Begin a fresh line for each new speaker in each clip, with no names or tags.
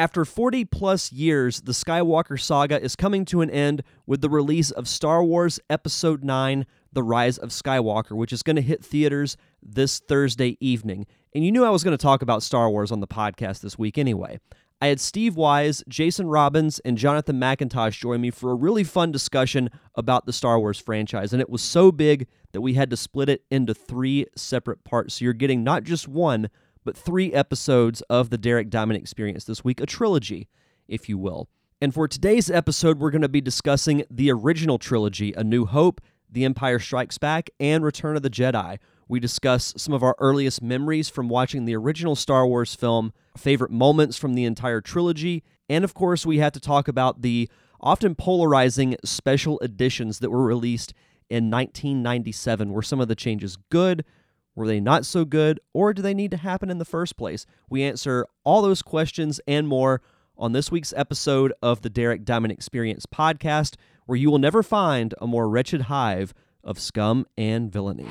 After 40 plus years, the Skywalker saga is coming to an end with the release of Star Wars Episode 9 The Rise of Skywalker, which is going to hit theaters this Thursday evening. And you knew I was going to talk about Star Wars on the podcast this week anyway. I had Steve Wise, Jason Robbins, and Jonathan McIntosh join me for a really fun discussion about the Star Wars franchise. And it was so big that we had to split it into three separate parts. So you're getting not just one, but three episodes of the Derek Diamond Experience this week, a trilogy, if you will. And for today's episode, we're going to be discussing the original trilogy A New Hope, The Empire Strikes Back, and Return of the Jedi. We discuss some of our earliest memories from watching the original Star Wars film, favorite moments from the entire trilogy, and of course, we have to talk about the often polarizing special editions that were released in 1997. Were some of the changes good? Were they not so good, or do they need to happen in the first place? We answer all those questions and more on this week's episode of the Derek Diamond Experience podcast, where you will never find a more wretched hive of scum and villainy.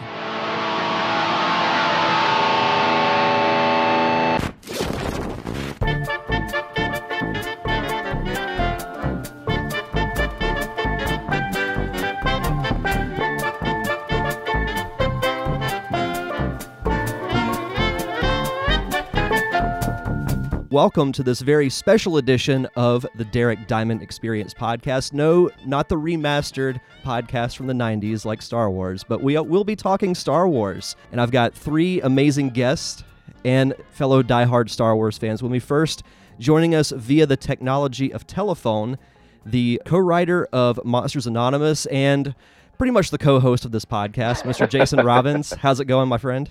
Welcome to this very special edition of the Derek Diamond Experience podcast. No, not the remastered podcast from the 90s like Star Wars, but we uh, will be talking Star Wars. And I've got three amazing guests and fellow diehard Star Wars fans with me. First, joining us via the technology of telephone, the co writer of Monsters Anonymous and pretty much the co host of this podcast, Mr. Jason Robbins. How's it going, my friend?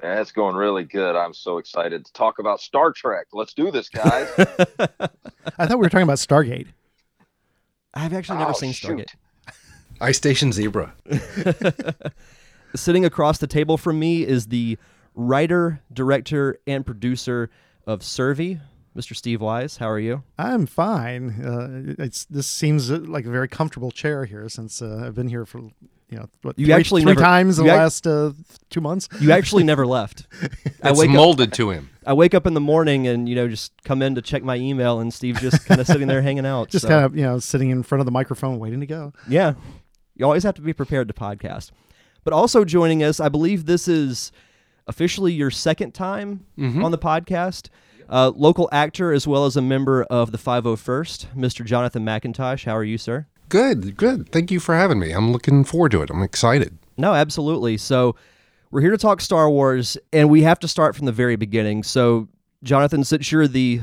That's going really good. I'm so excited to talk about Star Trek. Let's do this, guys.
I thought we were talking about Stargate.
I've actually never
Oh,
seen
shoot.
Stargate.
Ice Station Zebra.
Sitting across the table from me is the writer, director, and producer of Sur'vi, Mr. Steve Wise. How are you?
I'm fine. Uh, it's this seems uh, like a very comfortable chair here since uh, I've been here for you know what,
You
three,
actually
three
never-
times in the
ac-
last uh, two months.
You actually never left. I
It's
wake up.
molded to him.
I wake up in the morning and you know just come in to check my email, and Steve's just kind of sitting there hanging out.
Just
so-
kind of you know sitting in front of the microphone waiting to go.
Yeah. You always have to be prepared to podcast. But also joining us, I believe this is officially your second time
Mm-hmm.
on the podcast. Uh, local actor as well as a member of the 501st, Mr. Jonathan McIntosh. How are you, sir?
Good, good. Thank you for having me. I'm looking forward to it. I'm excited.
No, absolutely. So we're here to talk Star Wars, and we have to start from the very beginning. So, Jonathan, since you're the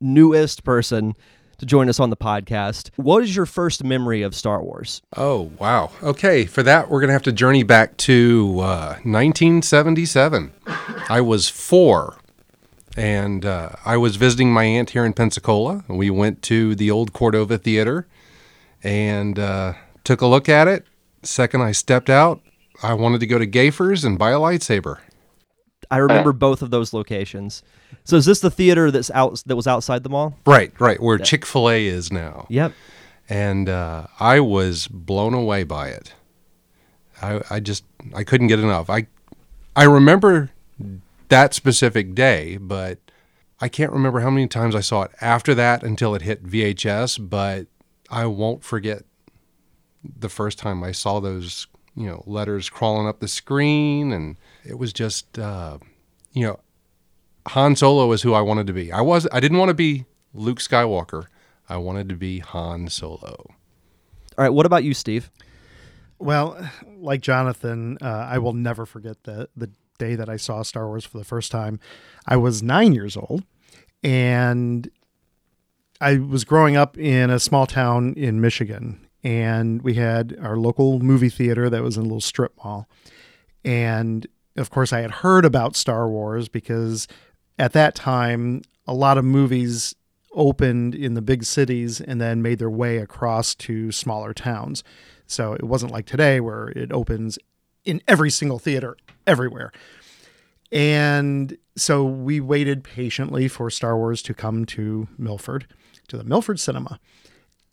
newest person to join us on the podcast, what is your first memory of Star Wars?
Oh, wow. Okay, for that, we're going to have to journey back to uh, 1977. I was four, and uh, I was visiting my aunt here in Pensacola. We went to the old Cordova Theater and uh, took a look at it. Second, I stepped out. I wanted to go to Gaffer's and buy a lightsaber.
I remember both of those locations. So is this the theater that's out that was outside the mall?
Right, right, where Chick fil A is now.
Yep.
and uh, I was blown away by it. I, I just I couldn't get enough. I I remember that specific day, but I can't remember how many times I saw it after that until it hit VHS. But I won't forget the first time I saw those you know letters crawling up the screen, and it was just uh, you know Han Solo is who I wanted to be. I was I didn't want to be Luke Skywalker. I wanted to be Han Solo.
All right. What about you, Steve?
Well, like Jonathan, uh, I will never forget the the day that I saw Star Wars for the first time. I was nine years old, and I was growing up in a small town in Michigan, and we had our local movie theater that was in a little strip mall. And of course, I had heard about Star Wars because at that time, a lot of movies opened in the big cities and then made their way across to smaller towns. So it wasn't like today where it opens in every single theater everywhere. And so we waited patiently for Star Wars to come to Milford, to the Milford Cinema.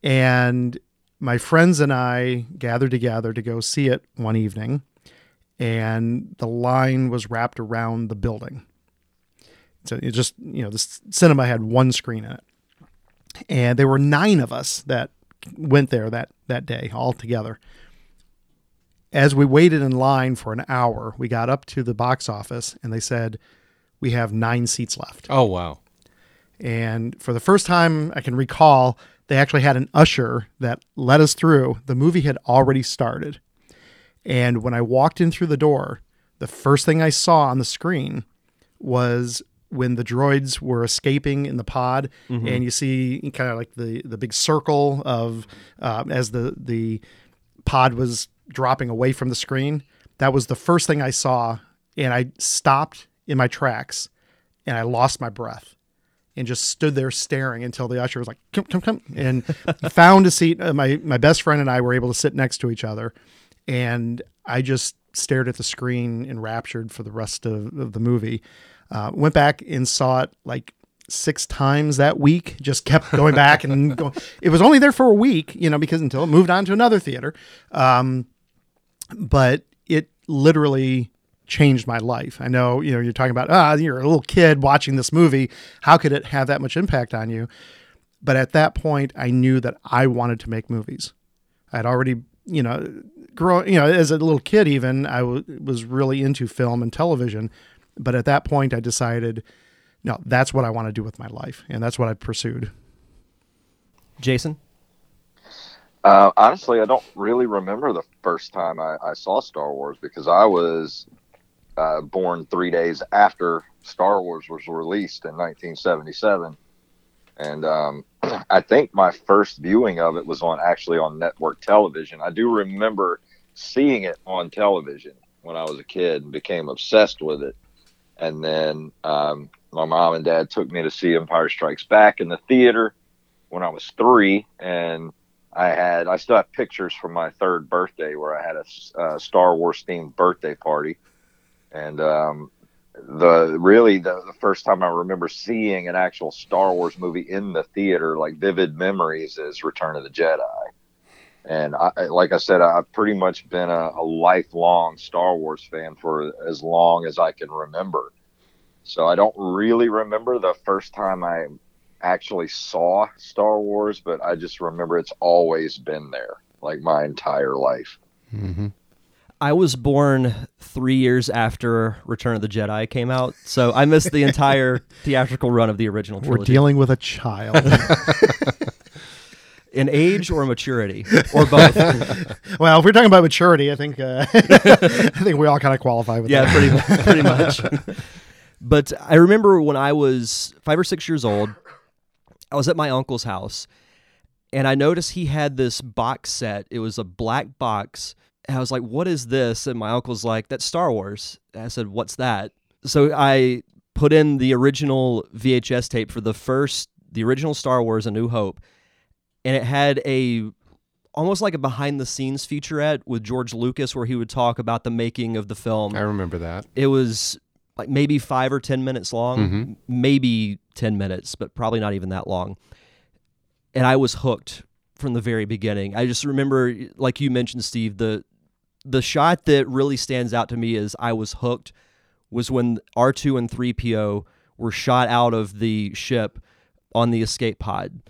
And my friends and I gathered together to go see it one evening, and the line was wrapped around the building. So it just, you know, the cinema had one screen in it. and there were nine of us that went there that that day all together. As we waited in line for an hour, we got up to the box office and they said, "We have nine seats left."
Oh wow.
And for the first time I can recall, they actually had an usher that let us through. The movie had already started. And when I walked in through the door, the first thing I saw on the screen was when the droids were escaping in the pod, and you see kind of like the the big circle of uh, as the the pod was dropping away from the screen. That was the first thing I saw, and I stopped in my tracks, and I lost my breath, and just stood there staring until the usher was like, "Come, come, come," and found a seat. Uh, my my best friend and I were able to sit next to each other, and I just stared at the screen enraptured for the rest of, of the movie. Uh, went back and saw it like six times that week. Just kept going back and going. It was only there for a week, you know, because until it moved on to another theater. Um, but it literally changed my life. I know, you know, you're talking about ah, you're a little kid watching this movie. How could it have that much impact on you? But at that point, I knew that I wanted to make movies. I'd already, you know, grow, you know, as a little kid, even I w- was really into film and television. But at that point, I decided, no, that's what I want to do with my life, and that's what I pursued.
Jason?
Uh, honestly, I don't really remember the first time I, I saw Star Wars because I was uh, born three days after Star Wars was released in 1977, and um, I think my first viewing of it was on actually on network television. I do remember seeing it on television when I was a kid and became obsessed with it, and then um, my mom and dad took me to see Empire Strikes Back in the theater when I was three, and I had I still have pictures from my third birthday where I had a Star Wars themed birthday party, and um, the really the, the first time I remember seeing an actual Star Wars movie in the theater, like vivid memories, is Return of the Jedi. And I, like I said, I've pretty much been a, a lifelong Star Wars fan for as long as I can remember. So I don't really remember the first time I actually saw Star Wars, but I just remember it's always been there, like my entire life.
hmm
I was born three years after Return of the Jedi came out, so I missed the entire theatrical run of the original trilogy.
We're dealing with a child.
in age or maturity, or both.
well, if we're talking about maturity, I think uh, I think we all kind of qualify with
yeah,
that.
pretty pretty much. but I remember when I was five or six years old, I was at my uncle's house, and I noticed he had this box set. It was a black box. And I was like, "What is this?" And my uncle's like, "That's Star Wars." And I said, "What's that?" So I put in the original VHS tape for the first, the original Star Wars: A New Hope, and it had a almost like a behind the scenes featurette with George Lucas where he would talk about the making of the film
I remember that.
it was like maybe five or ten minutes long,
Mhm.
maybe ten minutes, but probably not even that long. And I was hooked from the very beginning. I just remember, like you mentioned, Steve, the the shot that really stands out to me is I was hooked was when R two and three PO were shot out of the ship on the escape pod,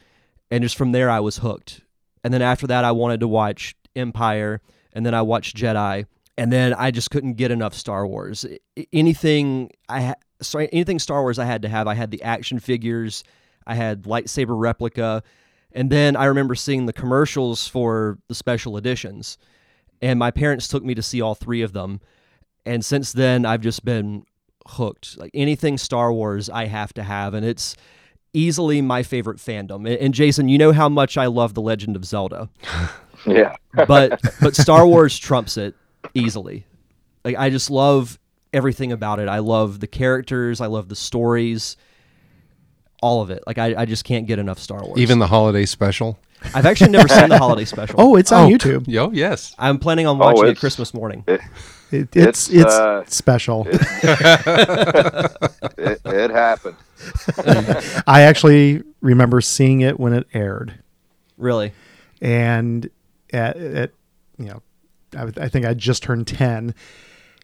and just from there I was hooked. And then after that, I wanted to watch Empire, and then I watched Jedi, and then I just couldn't get enough Star Wars. Anything I anything Star Wars I had to have. I had the action figures, I had lightsaber replica, and then I remember seeing the commercials for the special editions. And my parents took me to see all three of them. And since then I've just been hooked. Like anything Star Wars I have to have and it's easily my favorite fandom. And- And Jason, you know how much I love The Legend of Zelda
Yeah.
but but Star Wars trumps it easily. Like I just love everything about it. I love the characters. I love the stories. All of it. Like I, I just can't get enough Star Wars.
Even the holiday special.
I've actually never seen the holiday special.
Oh, it's on
Oh,
YouTube.
Yo, yes.
I'm planning on watching it
it's-
Christmas morning.
It, it's
It's,
it's
uh,
special.
It, it happened.
I actually remember seeing it when it aired,
Really?
and at, at you know, I, I think I just turned ten,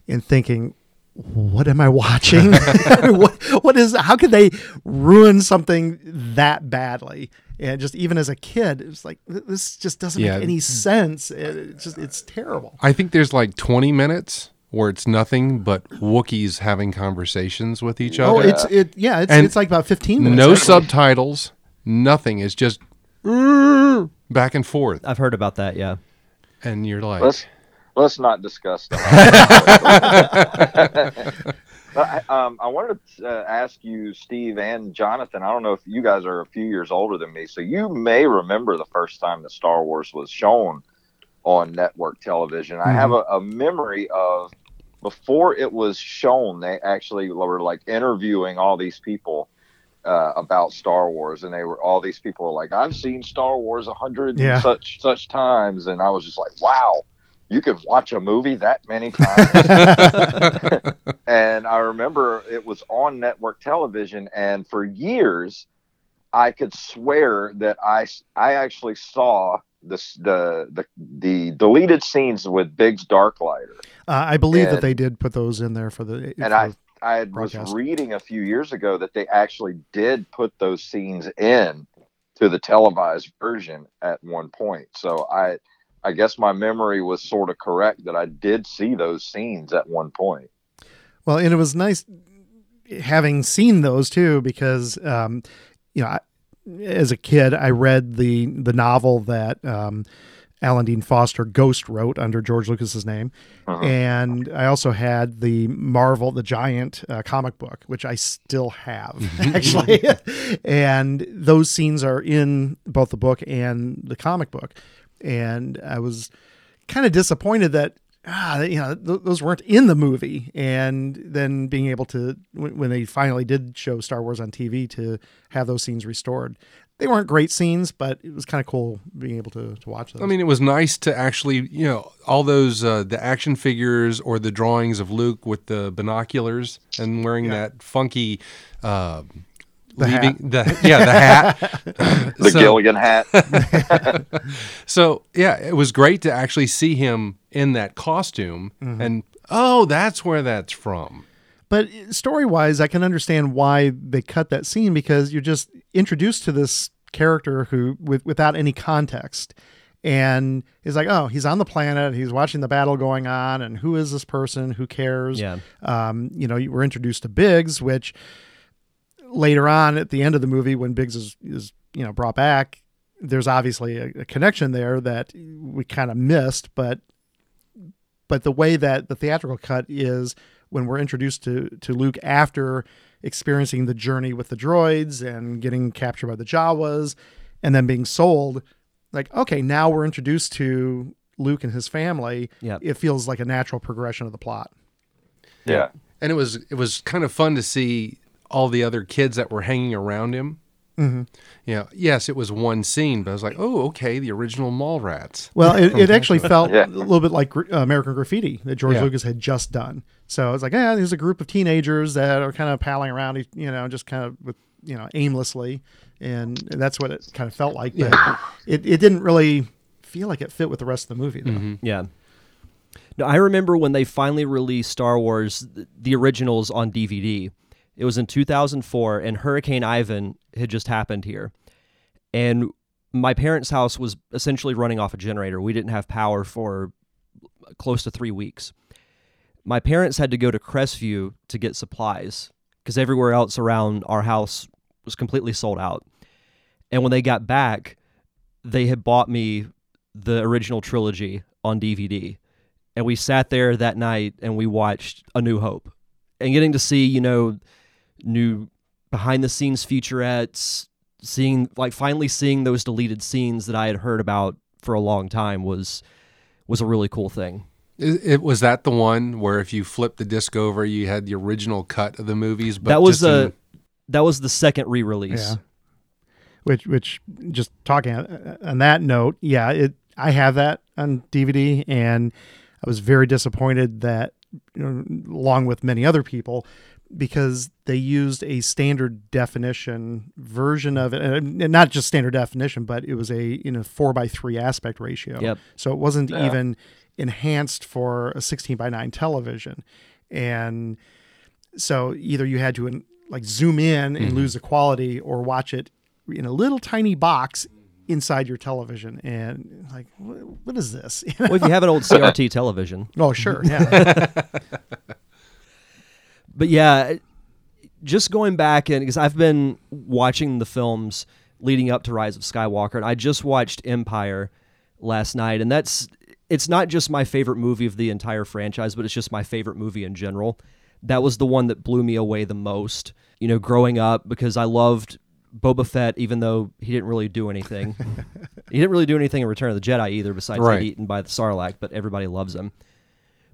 and thinking, what am I watching? what, what is, how could they ruin something that badly? And just even as a kid, it was like, this just doesn't
Yeah.
make any sense. It, it's just, it's terrible.
I think there's like 20 minutes where it's nothing but Wookiees having conversations with each other.
Oh,
other.
it's, it, yeah, it's,
And
it's like about 15 minutes.
no
actually.
subtitles, nothing. It's just back and forth.
I've heard about that. Yeah.
And you're like,
Let's let's not discuss that. I, um, I wanted to uh, ask you, Steve and Jonathan. I don't know if you guys are a few years older than me, so you may remember the first time that Star Wars was shown on network television. I have a, a memory of before it was shown. They actually were like interviewing all these people uh, about Star Wars, and they were all these people were like, "I've seen Star Wars a hundred
Yeah.
such such times," and I was just like, "Wow." You could watch a movie that many times. and I remember it was on network television, and for years, I could swear that I I actually saw this the the the deleted scenes with Biggs Darklighter,
Uh, I believe that they did put those in there for the.
and
for-
I I had- was
broadcast.
reading a few years ago that they actually did put those scenes in to the televised version at one point. So I I guess my memory was sort of correct that I did see those scenes at one point.
Well, and it was nice having seen those too, because um, you know, I, as a kid, I read the the novel that um, Alan Dean Foster Ghost wrote under George Lucas's name,
Uh-huh.
and I also had the Marvel the Giant uh, comic book, which I still have actually, and those scenes are in both the book and the comic book, and I was kind of disappointed that ah, you know, th- those weren't in the movie. And then being able to, when, when they finally did show Star Wars on TV, to have those scenes restored. They weren't great scenes, but it was kind of cool being able to, to watch those.
I mean, it was nice to actually, you know, all those uh, the action figures or the drawings of Luke with the binoculars and wearing
Yeah.
that funky, uh,
The hat.
leaving the yeah the hat.
The
So-
Gilligan hat.
So yeah, it was great to actually see him in that costume,
Mm-hmm.
and oh, that's where that's from.
But story wise, I can understand why they cut that scene because you're just introduced to this character who, with, without any context, and he's like, oh, he's on the planet, he's watching the battle going on, and who is this person? Who cares?
Yeah.
Um, you know, you were introduced to Biggs, which later on at the end of the movie, when Biggs is is you know brought back, there's obviously a, a connection there that we kind of missed, but but the way that the theatrical cut is when we're introduced to to Luke after experiencing the journey with the droids and getting captured by the Jawas and then being sold like okay now we're introduced to Luke and his family
Yep.
it feels like a natural progression of the plot
Yeah.
And it was it was kind of fun to see all the other kids that were hanging around him.
Mhm.
You know, yes, it was one scene, but I was like, oh, okay, the original mall rats.
well it, it actually felt
Yeah.
a little bit like uh, American Graffiti that George
Yeah.
Lucas had just done so it's like yeah there's a group of teenagers that are kind of palling around you know just kind of with you know aimlessly and that's what it kind of felt like but it, it didn't really feel like it fit with the rest of the movie though.
Yeah. Now, I remember when they finally released Star Wars, the originals on DVD. It was in 2004, and Hurricane Ivan had just happened here. And my parents' house was essentially running off a generator. We didn't have power for close to three weeks. My parents had to go to Crestview to get supplies because everywhere else around our house was completely sold out. And when they got back, they had bought me the original trilogy on DVD. And we sat there that night and we watched A New Hope. And getting to see, you know, new behind the scenes featurettes, seeing like finally seeing those deleted scenes that I had heard about for a long time was was a really cool thing.
It, it was that the one where if you flip the disc over, you had the original cut of the movies. But
that was
just in-
the that was the second re-release.
Yeah. Which, which, just talking on on that note, yeah, it. I have that on DVD, and I was very disappointed that, you know, along with many other people, because they used a standard definition version of it, and not just standard definition, but it was a in a four by three aspect ratio.
Yep.
So it wasn't
Yeah.
even enhanced for a 16 by 9 television. and so either you had to like zoom in and mm-hmm. lose the quality or watch it in a little tiny box inside your television and like what, what is this
Well, if you have an old CRT television,
oh sure yeah
but yeah, just going back and because I've been watching the films leading up to Rise of Skywalker, and I just watched Empire last night, and that's it's not just my favorite movie of the entire franchise, but it's just my favorite movie in general. That was the one that blew me away the most. You know, growing up because I loved Boba Fett, even though he didn't really do anything. he didn't really do anything in Return of the Jedi either, besides
Right.
get eaten by the Sarlacc. But everybody loves him.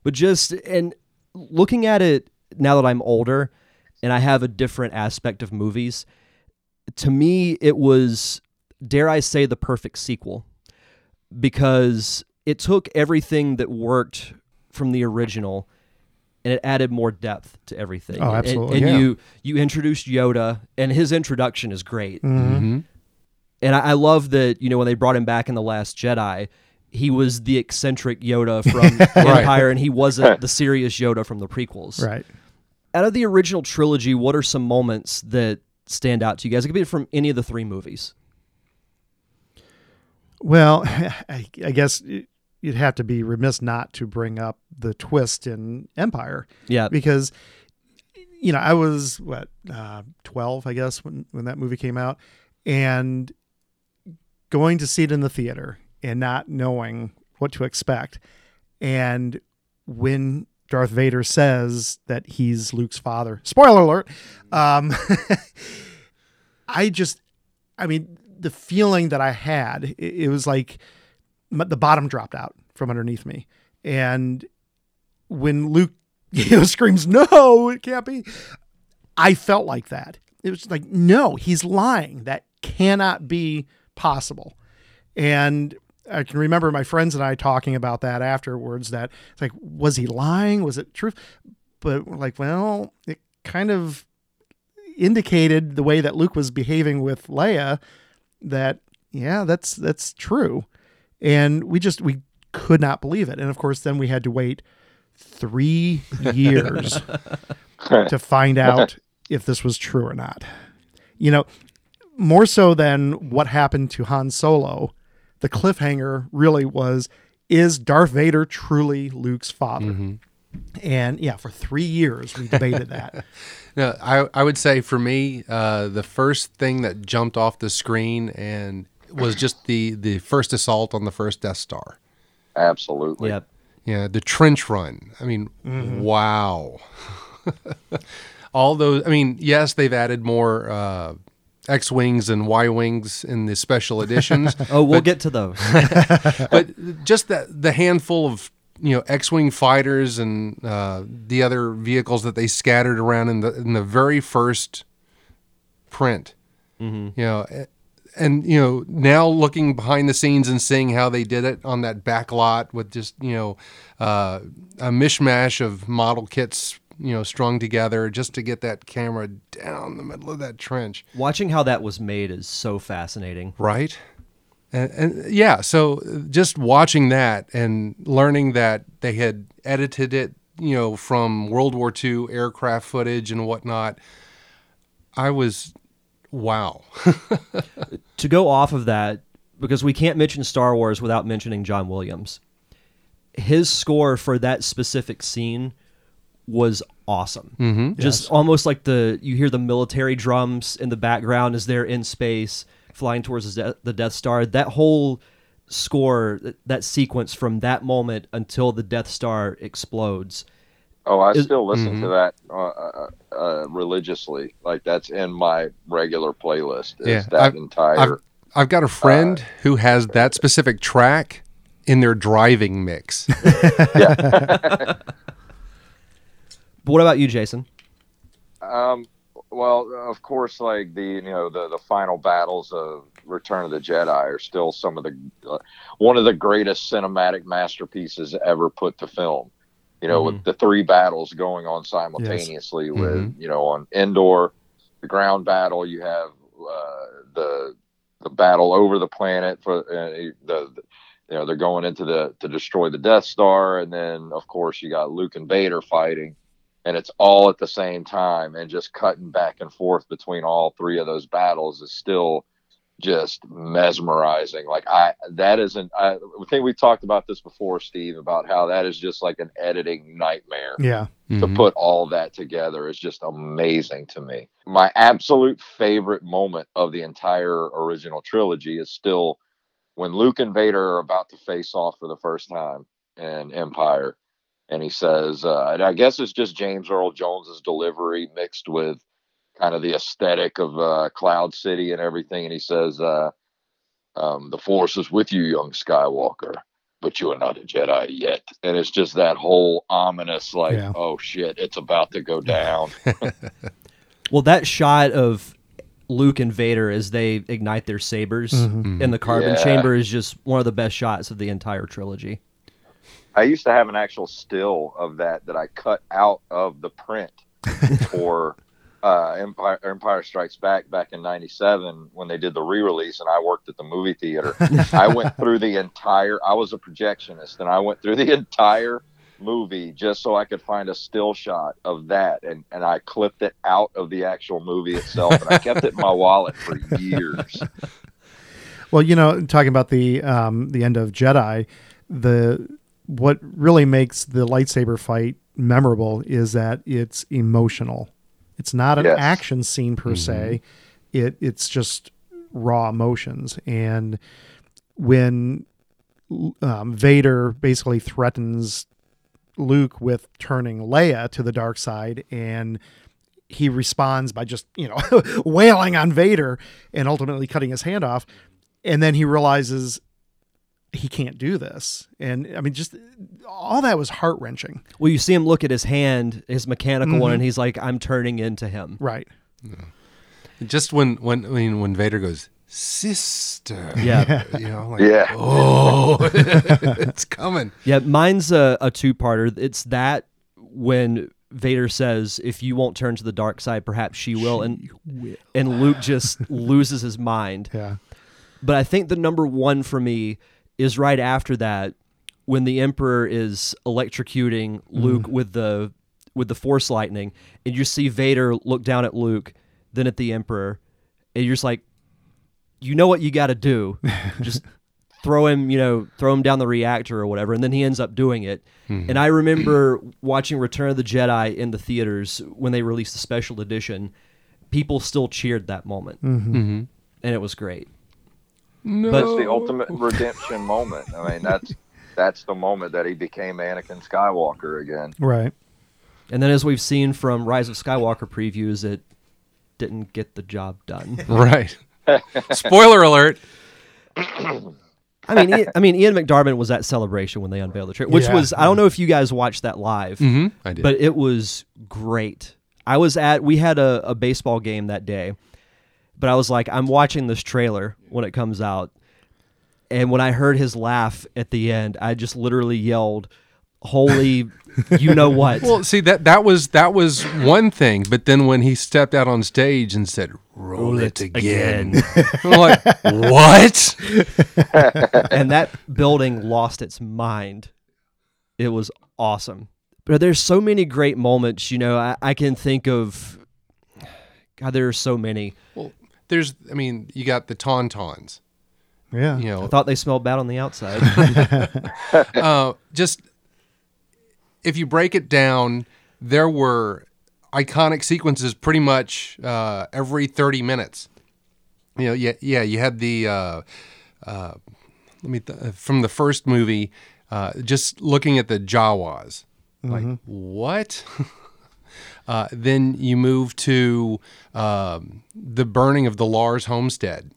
But just and looking at it now that I'm older and I have a different aspect of movies, to me it was dare I say the perfect sequel because it took everything that worked from the original and it added more depth to everything.
Oh,
And-
absolutely.
And,
Yeah.
you you introduced Yoda and his introduction is great.
Mm-hmm.
And I, I love that, you know, when they brought him back in The Last Jedi, he was the eccentric Yoda from Empire and he wasn't the serious Yoda from the prequels.
right
Out of the original trilogy, what are some moments that stand out to you guys? It could be from any of the three movies.
Well, I, I guess you'd have to be remiss not to bring up the twist in Empire
Yeah.
because you know I was what uh, twelve, I guess, when when that movie came out, and going to see it in the theater and not knowing what to expect, and when Darth Vader says that he's Luke's father, spoiler alert, um, I just, I mean, the feeling that I had, it, it was like the bottom dropped out from underneath me. And when Luke, you know, screams, no, it can't be, I felt like that. It was like, no, he's lying. That cannot be possible. And I can remember my friends and I talking about that afterwards that it's like, was he lying? Was it truth? But we're like, well, it kind of indicated the way that Luke was behaving with Leia that yeah, that's that's true. And we just we could not believe it. And of course then we had to wait 3 years to find out if this was true or not. You know, more so than what happened to Han Solo, the cliffhanger really was is Darth Vader truly Luke's father? And yeah, for 3 years we debated that.
No, I I would say for me, uh, the first thing that jumped off the screen and was just the the first assault on the first Death Star.
Absolutely.
Yeah.
Yeah, the trench run. I mean, wow. All those. I mean, yes, they've added more uh, X wings and Y wings in the special editions,
Oh, we'll get to those.
but just that the handful of you know X-wing fighters and uh, the other vehicles that they scattered around in the in the very first print. You know, and you know now looking behind the scenes and seeing how they did it on that back lot with just you know uh, a mishmash of model kits you know strung together just to get that camera down the middle of that trench.
Watching how that was made is so fascinating.
Right. And, and yeah, so just watching that and learning that they had edited it, you know, from World War II aircraft footage and whatnot, I was, wow.
to go off of that, because we can't mention Star Wars without mentioning John Williams. His score for that specific scene was awesome. Mm-hmm. Just almost like the you hear the military drums in the background as they're in space flying towards the, De- the Death Star. That whole score, th- that sequence from that moment until the Death Star explodes.
Oh, I
Is-
still listen to that uh, uh, uh, religiously. Like that's in my regular playlist. Is
Yeah,
that
I've-
entire.
I've, I've got a friend who has that specific track in their driving mix.
But what about you, Jason?
Um, well, of course, like the you know the the final battles of Return of the Jedi are still some of the uh, one of the greatest cinematic masterpieces ever put to film. You know, with the three battles going on simultaneously. With you know on Endor, the ground battle, you have uh, the the battle over the planet for uh, the, the you know they're going into the to destroy the Death Star, and then of course you got Luke and Vader fighting and it's all at the same time, and just cutting back and forth between all three of those battles is still just mesmerizing. Like I, that isn't. I think we talked about this before, Steve, about how that is just like an editing nightmare
Yeah.
to
Mhm.
put all that together is just amazing to me. My absolute favorite moment of the entire original trilogy is still when Luke and Vader are about to face off for the first time in Empire. And he says, uh, and I guess it's just James Earl Jones's delivery mixed with kind of the aesthetic of uh, Cloud City and everything. And he says, uh, um, "The Force is with you, young Skywalker, but you are not a Jedi yet." And it's just that whole ominous, like,
Yeah.
"Oh shit, it's about to go down."
Well, that shot of Luke and Vader as they ignite their sabers in the carbon
Yeah.
chamber is just one of the best shots of the entire trilogy.
I used to have an actual still of that that I cut out of the print for uh, Empire, Empire Strikes Back back in '97 when they did the re-release, and I worked at the movie theater. I went through the entire. I was a projectionist, and I went through the entire movie just so I could find a still shot of that, and and I clipped it out of the actual movie itself, and I kept it in my wallet for years.
Well, you know, talking about the um, the end of Jedi, the what really makes the lightsaber fight memorable is that it's emotional. It's not an
Yes.
action scene per se. It it's just raw emotions. And when um, Vader basically threatens Luke with turning Leia to the dark side and he responds by just, you know, wailing on Vader and ultimately cutting his hand off. And then he realizes he can't do this. And I mean, just all that was heart wrenching.
Well, you see him look at his hand, his mechanical one, and mm-hmm. he's like, "I'm turning into him."
Right.
Just when when I mean, when Vader goes sister,
Yeah.
you know, like
Yeah.
oh, it's coming.
Yeah, mine's a, a two-parter. It's that when Vader says, "If you won't turn to the dark side, perhaps she will," and and Luke just loses his mind.
Yeah.
But I think the number one for me is right after that when the Emperor is electrocuting mm. Luke with the with the Force lightning, and you see Vader look down at Luke, then at the Emperor, and you're just like, you know what you got to do, just throw him, you know, throw him down the reactor or whatever, and then he ends up doing it. Mm-hmm. And I remember watching Return of the Jedi in the theaters when they released the special edition. People still cheered that moment,
Mm-hmm. mm-hmm.
and it was great.
No,
That's the ultimate redemption moment. I mean, that's that's the moment that he became Anakin Skywalker again.
Right.
And then, as we've seen from Rise of Skywalker previews, it didn't get the job done.
right. Spoiler alert.
I mean, Ian, I mean, Ian McDiarmid was at Celebration when they unveiled the trailer, which
Yeah.
was I don't know if you guys watched that live,
Mm-hmm. I did.
but it was great. I was at we had a, a baseball game that day, but I was like, I'm watching this trailer when it comes out, and when I heard his laugh at the end, I just literally yelled, "Holy, you know what?"
well, see that that was that was one thing, but then when he stepped out on stage and said, "Roll, it again,", I'm like, "What?"
and that building lost its mind. It was awesome. But there's so many great moments, you know, I, I can think of God, there are so many.
Well, there's, I mean, you got the tauntauns.
Yeah.
You
I
know,
thought they smelled bad on the outside.
uh, just if you break it down, there were iconic sequences pretty much uh, every 30 minutes. You know, yeah, yeah, you had the uh, uh, let me th- from the first movie, uh, just looking at the Jawas, like what? uh, then you move to um, the burning of the Lars homestead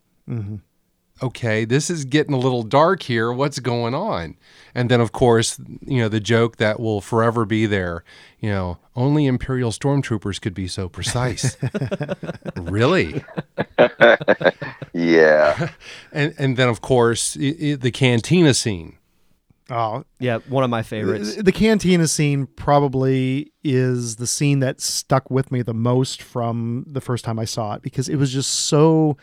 okay, this is getting a little dark here. What's going on? And then, of course, you know, the joke that will forever be there, you know, only Imperial stormtroopers could be so precise. really?
Yeah,
And, and then, of course, i i the cantina scene.
Oh,
yeah, one of my favorites.
the cantina scene probably is the scene that stuck with me the most from the first time I saw it because it was just so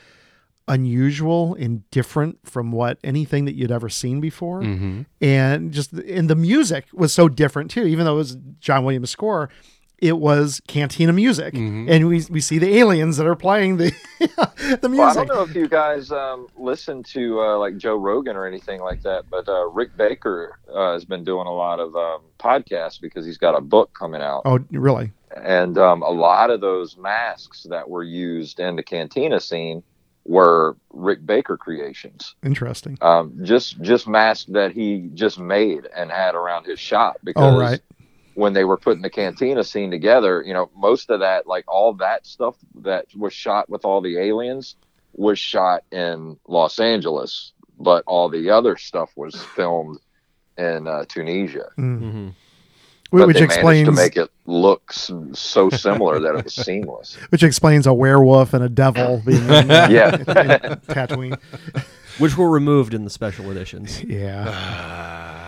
unusual and different from what anything that you'd ever seen before.
Mm-hmm.
And just and the music was so different too, even though it was John Williams score. It was cantina music,
Mhm.
and we we see the aliens that are playing the the
Well, I don't know if you guys um, listen to uh, like Joe Rogan or anything like that, but uh, Rick Baker uh, has been doing a lot of um, podcasts because he's got a book coming out,
oh, really?
and um, a lot of those masks that were used in the cantina scene were Rick Baker creations.
Interesting.
Um, just just masks that he just made and had around his shop because
Oh, right.
When they were putting the cantina scene together, you know, most of that, like all that stuff that was shot with all the aliens, was shot in Los Angeles, but all the other stuff was filmed in uh, Tunisia.
Mm.
hmm
But
Which
they
explains
to make it look so similar that it was seamless.
which explains a werewolf and a devil being in, uh,
Yeah.
in Tatooine.
Which were removed in the special editions.
Yeah.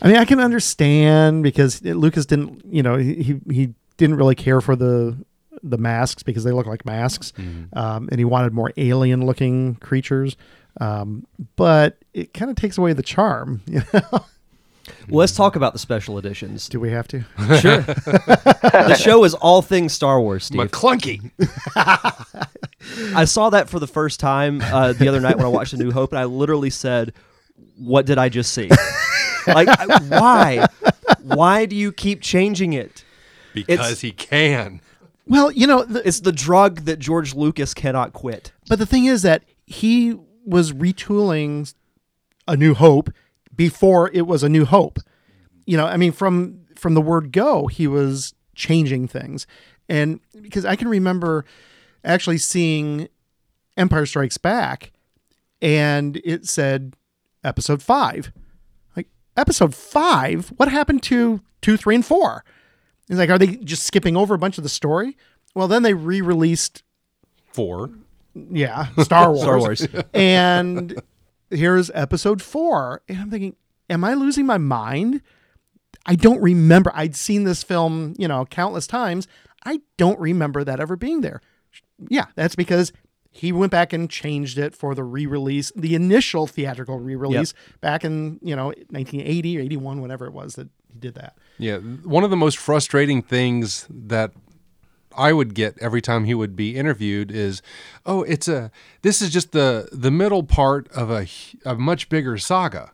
I mean, I can understand because Lucas didn't, you know, he he- he didn't really care for the the masks because they look like masks, um, and he wanted more alien looking creatures. Um, but it kind of takes away the charm. You know?
Well, let's talk about the special editions.
Do we have to?
Sure. the show is all things Star Wars, Steve.
Maclunkey.
I saw that for the first time uh, the other night when I watched A New Hope, and I literally said, "What did I just see? Like, why? Why do you keep changing it?
Because he can.
Well, you know, the,
It's the drug that George Lucas cannot quit."
But the thing is that he was retooling A New Hope before it was A New Hope. You know, I mean, from from the word go, he was changing things, and because I can remember actually seeing Empire Strikes Back, and it said Episode Five. Episode Five, what happened to two, three, and four? It's like, are they just skipping over a bunch of the story? Well, then they re-released
Four.
yeah, Star Wars.
Star Wars.
and here's episode four. And I'm thinking, am I losing my mind? I don't remember. I'd seen this film, you know, countless times. I don't remember that ever being there. Yeah, that's because he went back and changed it for the re-release, the initial theatrical re-release back in, you know, 1980 or 81, whatever it was that he did that.
Yeah, one of the most frustrating things that I would get every time he would be interviewed is, "Oh, it's a this is just the the middle part of a a much bigger saga."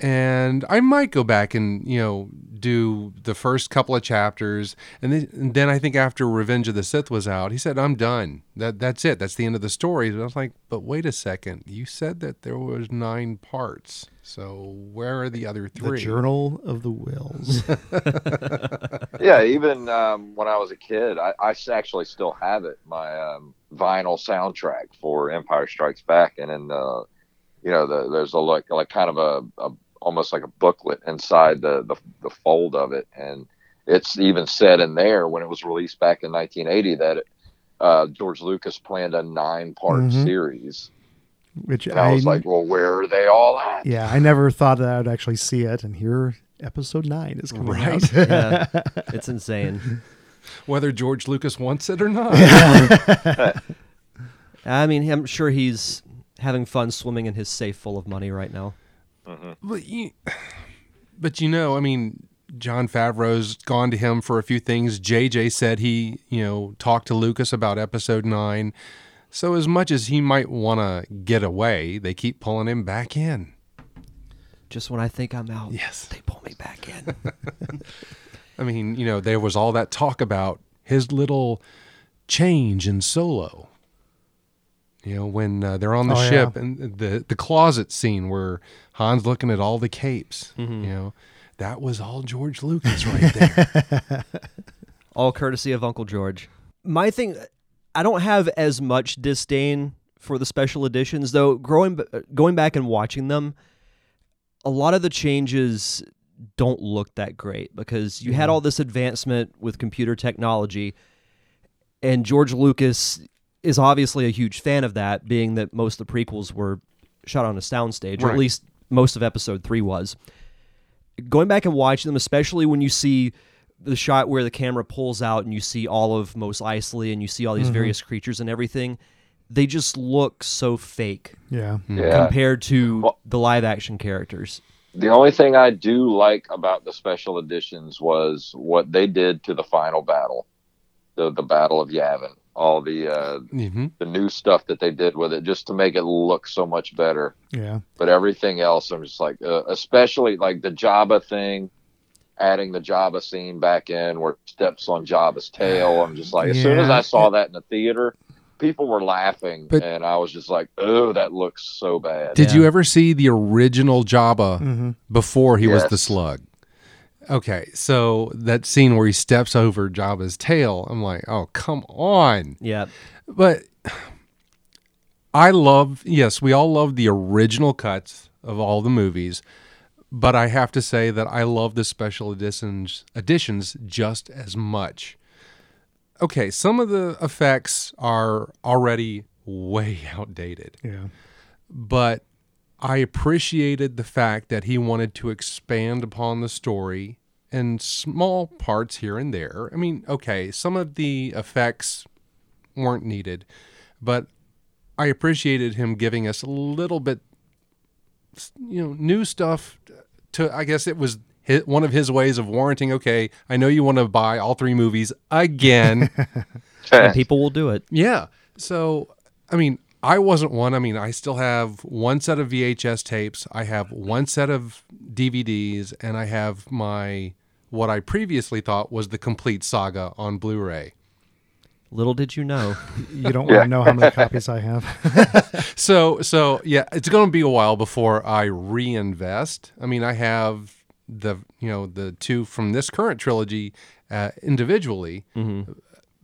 And I might go back and you know do the first couple of chapters, and then, and then I think after Revenge of the Sith was out, he said, "I'm done. That that's it. That's the end of the story." And I was like, "But wait a second. You said that there was nine parts. So where are the other
The
three?
Journal of the Whills.
yeah, even um, when I was a kid, I actually still have it. My um, vinyl soundtrack for Empire Strikes Back, and in the, you know, the, there's a like like kind of a, a almost like a booklet inside the, the the fold of it, and it's even said in there when it was released back in 1980 that uh, George Lucas planned a nine part
Mhm.
series.
which
And I was like, well, where are they all at?
Yeah, I never thought that I'd actually see it, and here episode nine is coming
Right.
out.
Yeah, it's insane.
whether George Lucas wants it or not.
I mean, I'm sure he's having fun swimming in his safe full of money right now.
But, you, but you know, I mean, Jon Favreau's gone to him for a few things. JJ said he, you know, talked to Lucas about episode nine. So as much as he might want to get away, they keep pulling him back in.
Just when I think I'm out,
Yes.
they pull me back in.
I mean, you know, there was all that talk about his little change in Solo. You know, when uh, they're on the
Oh, yeah.
ship and the the closet scene where Han's looking at all the capes. Mm-hmm. You know, that was all George Lucas right there.
all courtesy of Uncle George. My thing, I don't have as much disdain for the special editions, though. Growing, going back and watching them, a lot of the changes don't look that great because you had all this advancement with computer technology, and George Lucas is obviously a huge fan of that, being that most of the prequels were shot on a soundstage, or at least most of Episode Three was. Going back and watching them, especially when you see the shot where the camera pulls out and you see all of Mos Eisley and you see all these mm-hmm. various creatures and everything, they just look so fake
yeah.
Yeah.
compared to
Well-
the live action characters.
The only thing I do like about the special editions was what they did to the final battle, the the Battle of Yavin. All the uh,
hmm
the new stuff that they did with it, just to make it look so much better.
Yeah.
But everything else, I'm just like, uh, especially like the Jabba thing, adding the Jabba scene back in where it steps on Jabba's tail. I'm just like, as soon as I saw that in the theater, people were laughing,
But-
and I was just like, oh, that looks so bad.
Did
Yeah.
you ever see the original Jabba
hmm
before he was the slug? Okay, so that scene where he steps over Jabba's tail, I'm like, oh, come on.
Yeah.
But I love, yes, we all love the original cuts of all the movies, but I have to say that I love the special editions editions just as much. Okay, some of the effects are already way outdated
Yeah.
but I appreciated the fact that he wanted to expand upon the story in small parts here and there. I mean, okay, some of the effects weren't needed, but I appreciated him giving us a little bit, you know, new stuff. To I guess it was his, one of his ways of warranting. Okay, I know you want to buy all three movies again.
And people will do it.
Yeah. So, I mean, I wasn't one. I mean, I still have one set of VHS tapes, I have one set of DVDs, and I have my what I previously thought was the complete saga on Blu-ray.
Little did you know.
You don't want to know how many copies I have.
So, so yeah, it's going to be a while before I reinvest. I mean, I have the you know the two from this current trilogy uh, individually,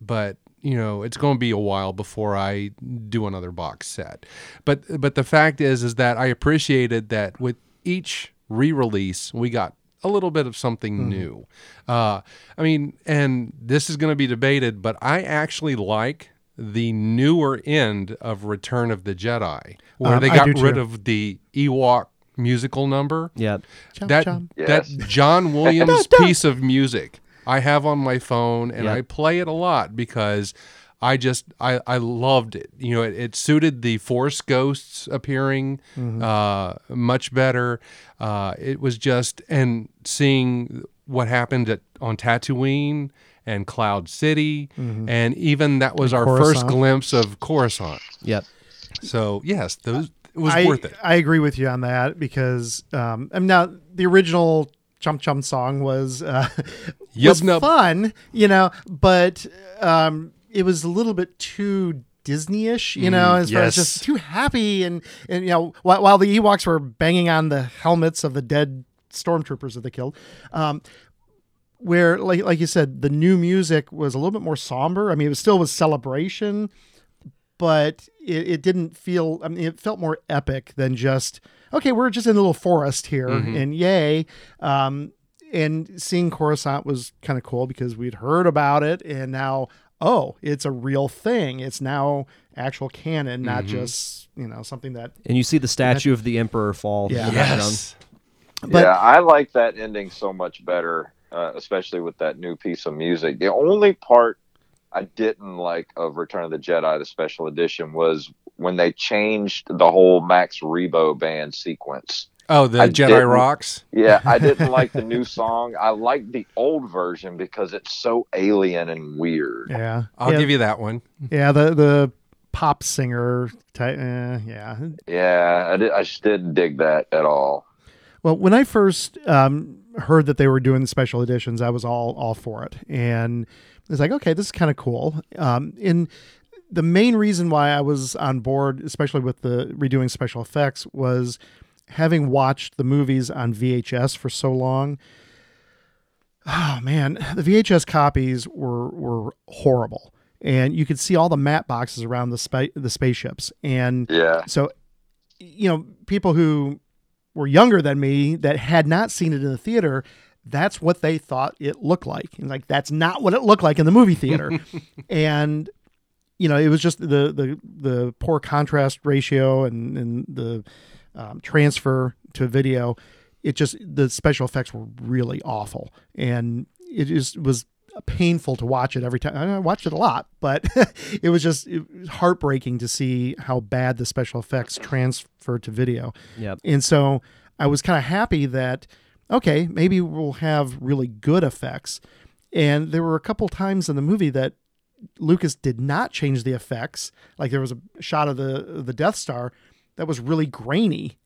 but you know it's going to be a while before I do another box set. But but the fact is is that I appreciated that with each re-release we got a little bit of something new. Uh, I mean, and this is going to be debated, but I actually like the newer end of Return of the Jedi, where
Um,
they got rid
too.
of the Ewok musical number
Yeah.
Chum,
that
chum.
that
Yes.
John Williams piece of music I have on my phone and
Yeah.
I play it a lot because I just I, I loved it. You know, it, it suited the Force ghosts appearing uh, much better. Uh, it was just and seeing what happened at on Tatooine and Cloud City, and even that was our first glimpse of Coruscant.
Yep.
So yes, those it was
I,
worth it.
I agree with you on that because um, I mean, now the original Chum Chum song was uh,
Yup,
was
nup.
fun, you know, but um, it was a little bit too Disney-ish, you know, as far as
Mm,
just too happy and and you know while, while the Ewoks were banging on the helmets of the dead stormtroopers that they killed. Um, where like like you said the new music was a little bit more somber i mean it was still was celebration but it, it didn't feel i mean it felt more epic than just okay we're just in a little forest here and yay um and seeing coruscant was kind of cool because we'd heard about it and now oh it's a real thing it's now actual canon not just you know something that
And you see the statue of the Emperor fall.
Yeah.
in background.
Yes.
But-
yeah, I like that ending so much better, uh, especially with that new piece of music. The only part I didn't like of Return of the Jedi, the special edition, was when they changed the whole Max Rebo band sequence.
Oh, the
I
Jedi rocks.
Yeah, I didn't like the new song. I liked the old version because it's so alien and weird.
yeah
I'll
yeah,
give you that one.
yeah the the pop singer type uh, yeah
Yeah, I, did, I just didn't dig that at all.
Well, when I first um, heard that they were doing the special editions, I was all all for it, and I was like, okay, this is kind of cool. Um, and the main reason why I was on board, especially with the redoing special effects, was having watched the movies on VHS for so long. Oh man, the VHS copies were were horrible, and you could see all the matte boxes around the spa- the spaceships, and
Yeah,
so you know people who were younger than me that had not seen it in the theater that's what they thought it looked like. And like that's not what it looked like in the movie theater. And you know it was just the the the poor contrast ratio and and the um, transfer to video. It just the special effects were really awful. And it just was painful to watch it every time i watched it a lot but it was just it was heartbreaking to see how bad the special effects transferred to video.
Yep.
and so I was kind of happy that okay, maybe we'll have really good effects. And there were a couple times in the movie that Lucas did not change the effects. Like there was a shot of the the Death Star that was really grainy.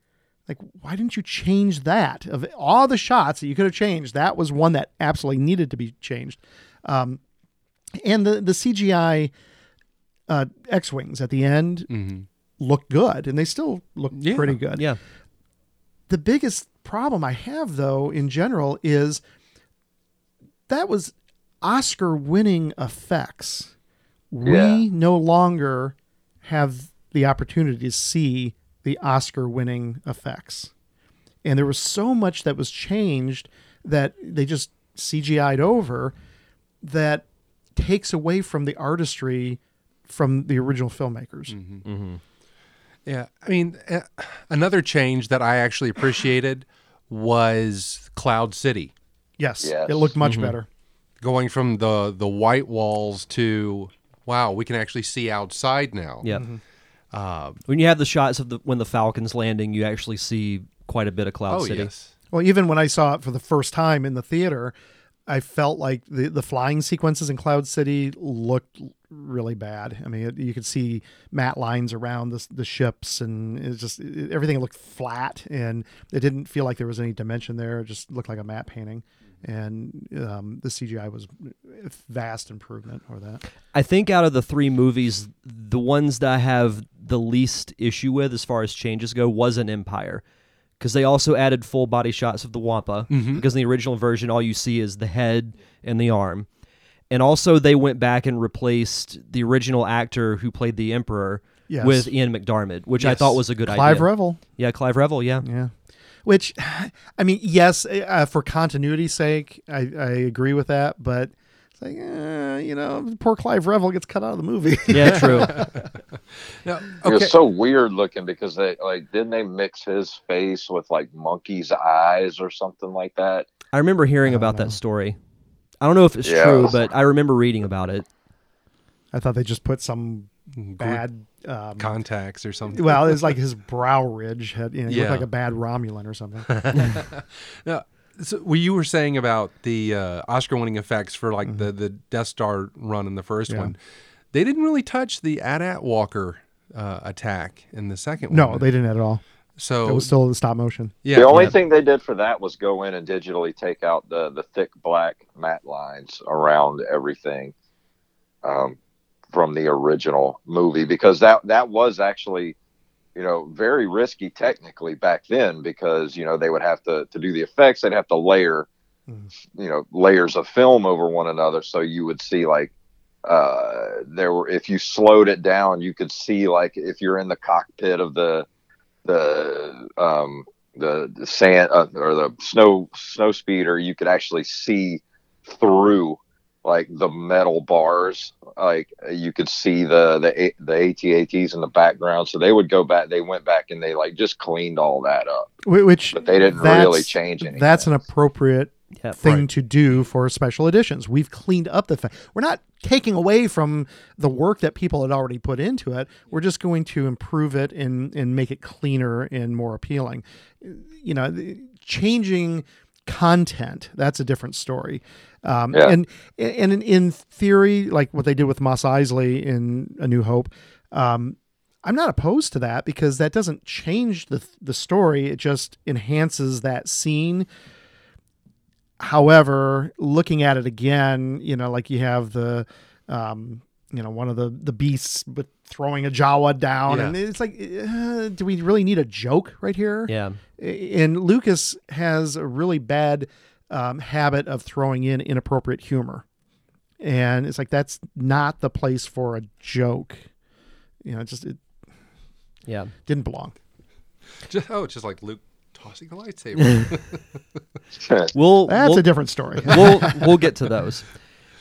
Like why didn't you change that? Of all the shots that you could have changed, that was one that absolutely needed to be changed. Um, and the the CGI uh, X wings at the end
Mhm.
look good, and they still look
Yeah.
pretty good.
Yeah.
The biggest problem I have, though, in general, is that was Oscar winning effects.
Yeah.
We no longer have the opportunity to see the Oscar winning effects. And there was so much that was changed that they just CGI'd over that takes away from the artistry from the original filmmakers.
Mm-hmm. Yeah, I mean, uh, another change that I actually appreciated was Cloud City,
Yes,
Yes.
it looked much
Mhm.
better.
going from the the white walls to wow, we can actually see outside now.
Yeah.
Uh,
When you have the shots of the when the Falcons landing, you actually see quite a bit of Cloud
oh
City.
yes.
Well, even when I saw it for the first time in the theater, I felt like the, the flying sequences in Cloud City looked really bad. I mean, it, you could see matte lines around the, the ships, and it just it, everything looked flat, and it didn't feel like there was any dimension there. It just looked like a matte painting, and um, the CGI was a vast improvement over that.
I think out of the three movies, the ones that I have the least issue with as far as changes go was an Empire. Because they also added full body shots of the Wampa. Because in the original version, all you see is the head and the arm. And also, they went back and replaced the original actor who played the Emperor
Yes.
with Ian McDiarmid, which I thought was a good
Clive
idea.
Clive Revill.
Yeah, Clive Revill. Yeah.
Yeah. Which, I mean, yes, uh, for continuity's sake, I, I agree with that, but it's like, uh, you know, poor Clive Revill gets cut out of the movie.
Yeah, true.
Now,
It
okay.
was so weird looking because they like didn't they mix his face with like monkey's eyes or something like that?
I remember hearing
I
about
know.
that story. I don't know if it's
Yeah.
true, but I remember reading about it.
I thought they just put some bad. Um,
contacts or something.
well, it's like his brow ridge had, you know,
Yeah.
looked like a bad Romulan or something.
Now, so what you were saying about the uh, Oscar-winning effects for like the the Death Star run in the first
Mm-hmm. Yeah.
one, they didn't really touch the AT-AT Walker uh, attack in the second
no,
one.
No, they didn't at all.
So
It was still the stop motion.
yeah,
the only
yeah.
thing they did for that was go in and digitally take out the the thick black matte lines around everything um, from the original movie because that that was actually you know very risky technically back then because you know they would have to to do the effects they'd have to layer
Mhm.
you know layers of film over one another so you would see like uh there were if you slowed it down you could see like if you're in the cockpit of the the um the, the sand uh, or the snow snow speeder you could actually see through like the metal bars like you could see the the A- the ATATs in the background so they would go back they went back and they like just cleaned all that up
Wh- Which
but they didn't really change anything
That's an appropriate
Yeah,
thing
right.
to do for special editions. We've cleaned up the fact we're not taking away from the work that people had already put into it. We're just going to improve it and and make it cleaner and more appealing. You know, changing content that's a different story. Um,
Yeah.
And and in, in theory, like what they did with Mos Eisley in A New Hope. Um, I'm not opposed to that because that doesn't change the the story. It just enhances that scene however looking at it again you know like you have the um you know one of the the beasts but throwing a jawa down
Yeah.
and it's like uh, do we really need a joke right here
Yeah.
and lucas has a really bad um, habit of throwing in inappropriate humor and it's like that's not the place for a joke you know it just it
Yeah.
didn't belong
Just, oh, it's just like Luke tossing the lightsaber.
We'll
that's
we'll,
a different story
we'll we'll get to those.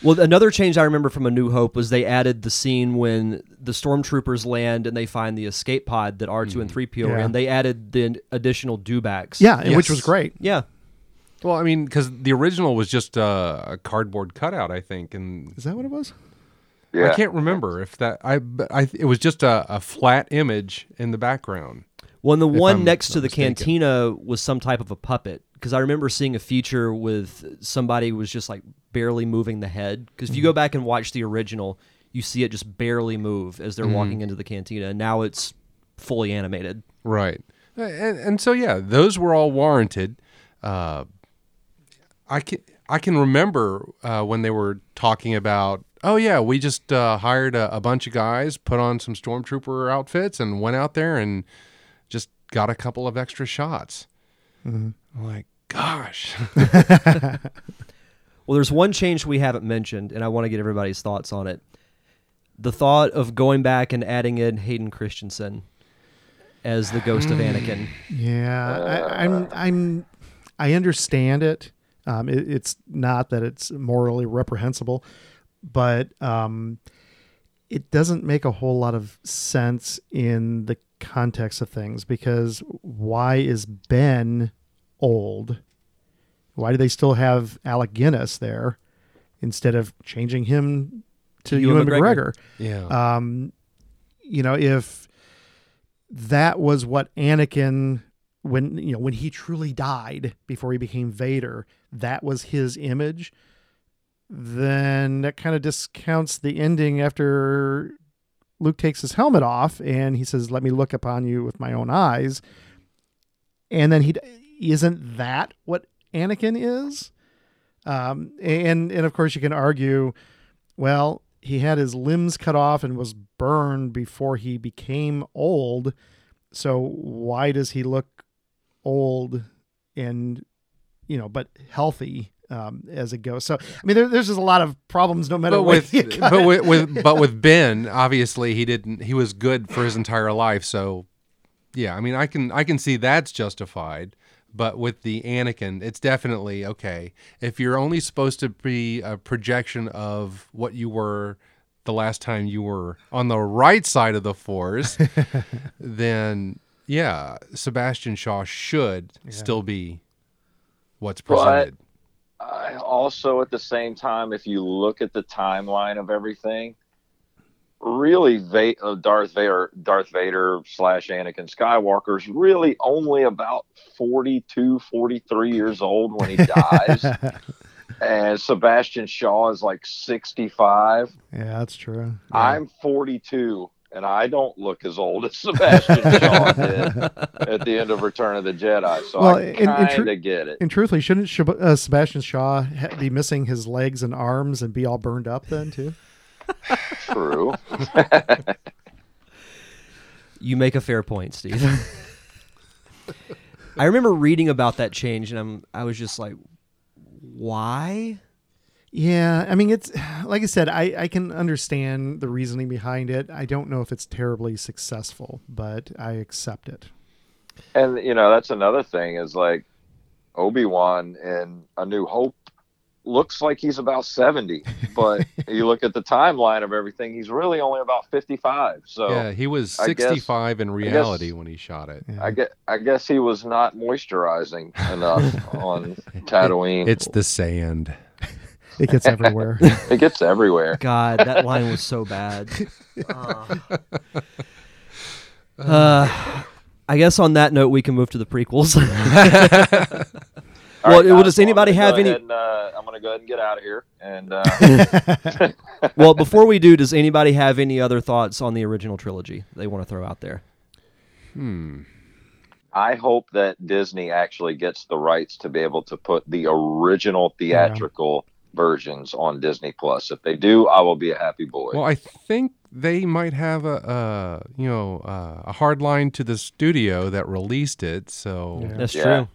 Well, another change I remember from A New Hope was they added the scene when the stormtroopers land and they find the escape pod that R two and three PO are
Yeah.
in. They added the additional dewbacks.
yeah and which was great
Yeah.
Well, I mean, because the original was just uh, a cardboard cutout, I think, and
is that what it was
yeah
I can't remember if that I, but I it was just a, a flat image in the background.
Well, and the one
I'm
next to the
mistaken.
cantina was some type of a puppet because I remember seeing a feature with somebody was just like barely moving the head. Because if you
Mm-hmm.
go back and watch the original, you see it just barely move as they're
Mm-hmm.
walking into the cantina. And now it's fully animated.
Right. And, and so yeah, those were all warranted. Uh, I can I can remember uh, when they were talking about, oh yeah, we just uh, hired a, a bunch of guys, put on some stormtrooper outfits, and went out there and just got a couple of extra shots. I'm like, gosh,
Well, there's one change we haven't mentioned, and I want to get everybody's thoughts on it. The thought of going back and adding in Hayden Christensen as the ghost of Anakin.
Yeah, I, I'm I'm I understand it. Um, it. It's not that it's morally reprehensible, but um, it doesn't make a whole lot of sense in the context of things because why is Ben old? Why do they still have Alec Guinness there instead of changing him to
Ewan McGregor.
McGregor?
yeah,
um, you know, if that was what Anakin, when you know, when he truly died before he became Vader, that was his image, then that kind of discounts the ending after Luke takes his helmet off and he says, "Let me look upon you with my own eyes," and then he isn't that what Anakin is? Um, and and of course you can argue, well, he had his limbs cut off and was burned before he became old. So why does he look old and you know, but healthy um, as it goes. So I mean, there, there's just a lot of problems. No matter
but
what.
with
you
but with, with but with Ben, obviously he didn't. He was good for his entire life. So yeah, I mean, I can I can see that's justified. But with the Anakin, it's definitely okay. If you're only supposed to be a projection of what you were the last time you were on the right side of the Force, then yeah, Sebastian Shaw should still be what's
But-
presented.
I also, at the same time, if you look at the timeline of everything, really, Va- uh, Darth Vader, Darth Vader slash Anakin Skywalker is really only about 42, 43 years old when he dies, and Sebastian Shaw is like 65.
yeah, that's true.
I'm 42. And I don't look as old as Sebastian Shaw did at the end of Return of the Jedi, so
Well,
I
in- in
kind
tru-
of get it.
And truthfully, shouldn't Shab- uh, Sebastian Shaw ha- be missing his legs and arms and be all burned up then too?
True.
You make a fair point, Steve. I remember reading about that change, and I'm I was just like, why?
Yeah, I mean, it's like I said, I, I can understand the reasoning behind it. I don't know if it's terribly successful, but I accept it.
And you know, that's another thing is like Obi Wan in A New Hope looks like he's about seventy, but you look at the timeline of everything, he's really only about fifty-five. So
yeah, he was
I guess-
65 in reality when he shot it.
Yeah.
I get, I guess he was not moisturizing enough on Tatooine.
It's the sand.
It gets everywhere.
it gets everywhere.
God, that line was so bad. Uh, uh, I guess on that note, we can move to the prequels.
All
Well,
right, guys,
does anybody
gonna
have any-
and, uh, I'm going to go ahead and get out of here. And uh,
well, before we do, does anybody have any other thoughts on the original trilogy they want to throw out there?
Hmm.
I hope that Disney actually gets the rights to be able to put the original theatrical versions on Disney Plus. If they do, I will be a happy boy.
Well, I think they might have a, uh, you know, uh, a hard line to the studio that released it. So
Yeah.
That's
Yeah.
true.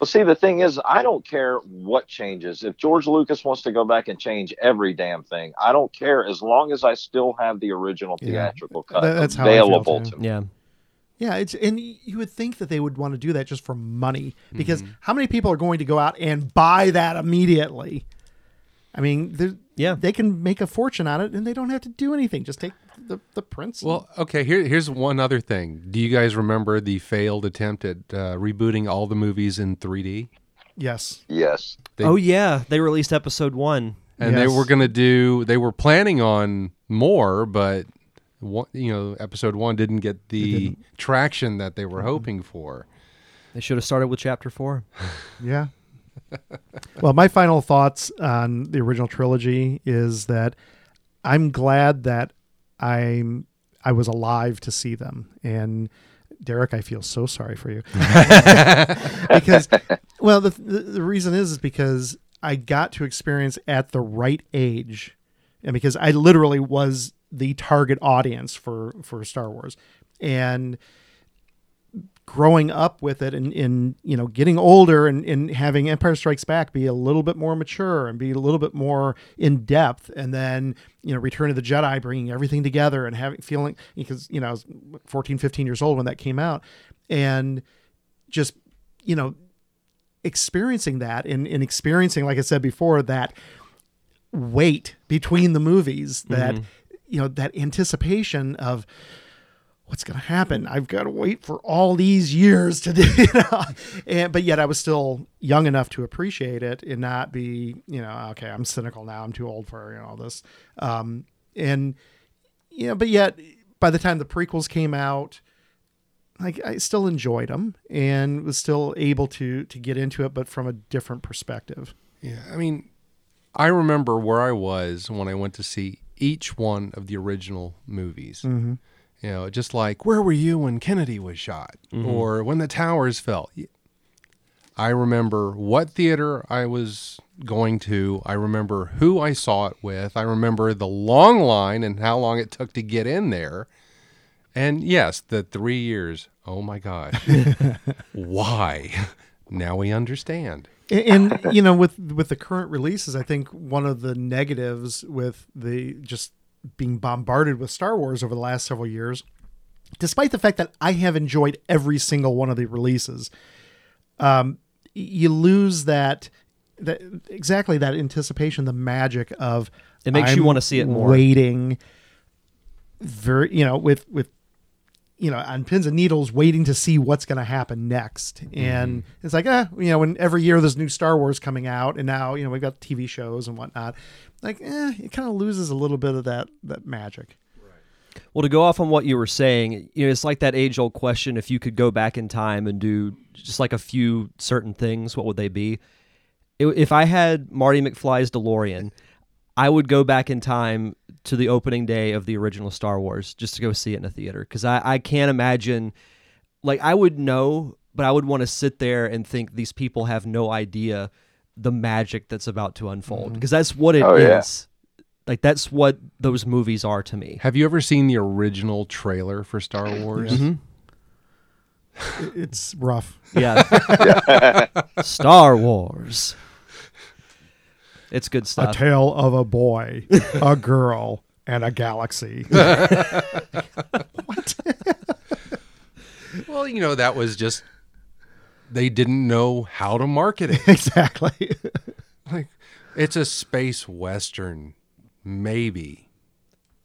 Well, see, the thing is, I don't care what changes. If George Lucas wants to go back and change every damn thing, I don't care as long as I still have the original
Yeah.
theatrical cut
That- that's how I feel,
available to me.
Yeah.
yeah, it's and you would think that they would want to do that just for money because
Mm-hmm.
how many people are going to go out and buy that immediately? I mean,
Yeah.
they can make a fortune on it and they don't have to do anything. Just take the the prints.
Well, okay. Here, here's one other thing. Do you guys remember the failed attempt at uh, rebooting all the movies in 3D?
yes,
Yes.
They-
oh yeah, they released episode one.
And they were going to do. They were planning on more, but one, you know, episode one didn't get the traction that they were hoping for.
They should have started with chapter four.
Yeah. Well, my final thoughts on the original trilogy is that I'm glad that I'm I was alive to see them. And Derek, I feel so sorry for you. because well, the, the the reason is is because I got to experience at the right age and because I literally was the target audience for for Star Wars. And growing up with it and, and you know getting older and, and having empire strikes back be a little bit more mature and be a little bit more in depth and then you know return of the jedi bringing everything together and having feeling because you know i was 14 15 years old when that came out. And just you know experiencing that and, and experiencing like i said before that wait between the movies that mm-hmm. you know that anticipation of what's going to happen? I've got to wait for all these years to do, you know? and but yet I was still young enough to appreciate it and not be, you know, okay, I'm cynical now. I'm too old for you know all this. Um, and you know, but yet by the time the prequels came out, like I still enjoyed them and was still able to to get into it, but from a different perspective.
Yeah, I mean, I remember where I was when I went to see each one of the original movies.
Mm-hmm.
You know, just like where were you when Kennedy was shot mm-hmm. or when the towers fell? I remember what theater I was going to. I remember who I saw it with. I remember the long line and how long it took to get in there. And yes, the three years. Oh my God. Why? Now we understand.
and, and, you know with with the current releases i think one of the negatives with the just being bombarded with star wars over the last several years despite the fact that i have enjoyed every single one of the releases um you lose that that exactly that anticipation the magic of
It makes you wanna see it more.
waiting very you know with with you know, on pins and needles, waiting to see what's going to happen next. And it's like, eh, you know, when every year there's new Star Wars coming out, and now you know we've got TV shows and whatnot. Like, eh, it kind of loses a little bit of that that magic.
Well, to go off on what you were saying, you know, it's like that age old question if you could go back in time and do just like a few certain things, what would they be? If I had Marty McFly's DeLorean, I would go back in time to the opening day of the original Star Wars just to go see it in a theater because I, I can't imagine, like, I would know, but I would want to sit there and think these people have no idea the magic that's about to unfold because that's what it is.
Oh, yeah.
Like, that's what those movies are to me.
Have you ever seen the original trailer for Star Wars?
Mhm.
It's rough.
Yeah. Star Wars. It's good stuff.
A tale of a boy, a girl, and a galaxy. What?
well, you know, that was just they didn't know how to market it.
exactly.
like it's a space western, maybe.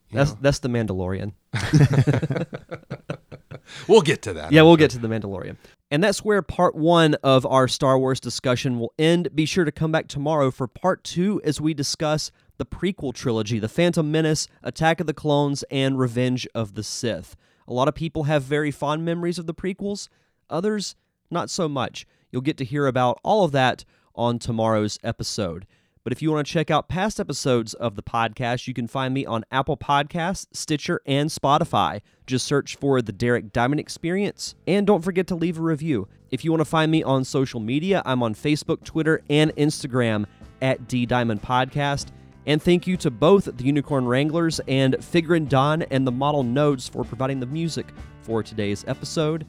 You
that's
know?
that's the Mandalorian.
we'll get to that.
Yeah,
I'm
we'll
sure.
get to the Mandalorian. And that's where part one of our Star Wars discussion will end. Be sure to come back tomorrow for part two as we discuss the prequel trilogy The Phantom Menace, Attack of the Clones, and Revenge of the Sith. A lot of people have very fond memories of the prequels, others, not so much. You'll get to hear about all of that on tomorrow's episode. But if you want to check out past episodes of the podcast, you can find me on Apple Podcasts, Stitcher, and Spotify. Just search for The Derek Diamond Experience. And don't forget to leave a review. If you want to find me on social media, I'm on Facebook, Twitter, and Instagram at D Diamond Podcast. And thank you to both the Unicorn Wranglers and Figrin D'an and the Modal Nodes for providing the music for today's episode.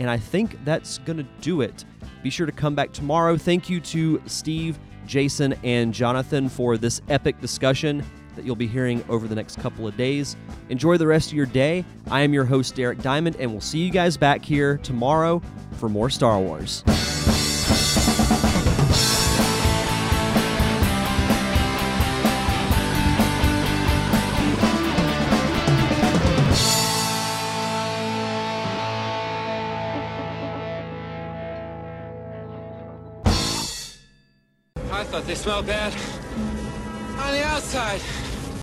And I think that's going to do it. Be sure to come back tomorrow. Thank you to Steve, Jason, and Jonathan for this epic discussion that you'll be hearing over the next couple of days. Enjoy the rest of your day. I am your host, Derek Diamond, and we'll see you guys back here tomorrow for more Star Wars.
Smelled bad on the outside.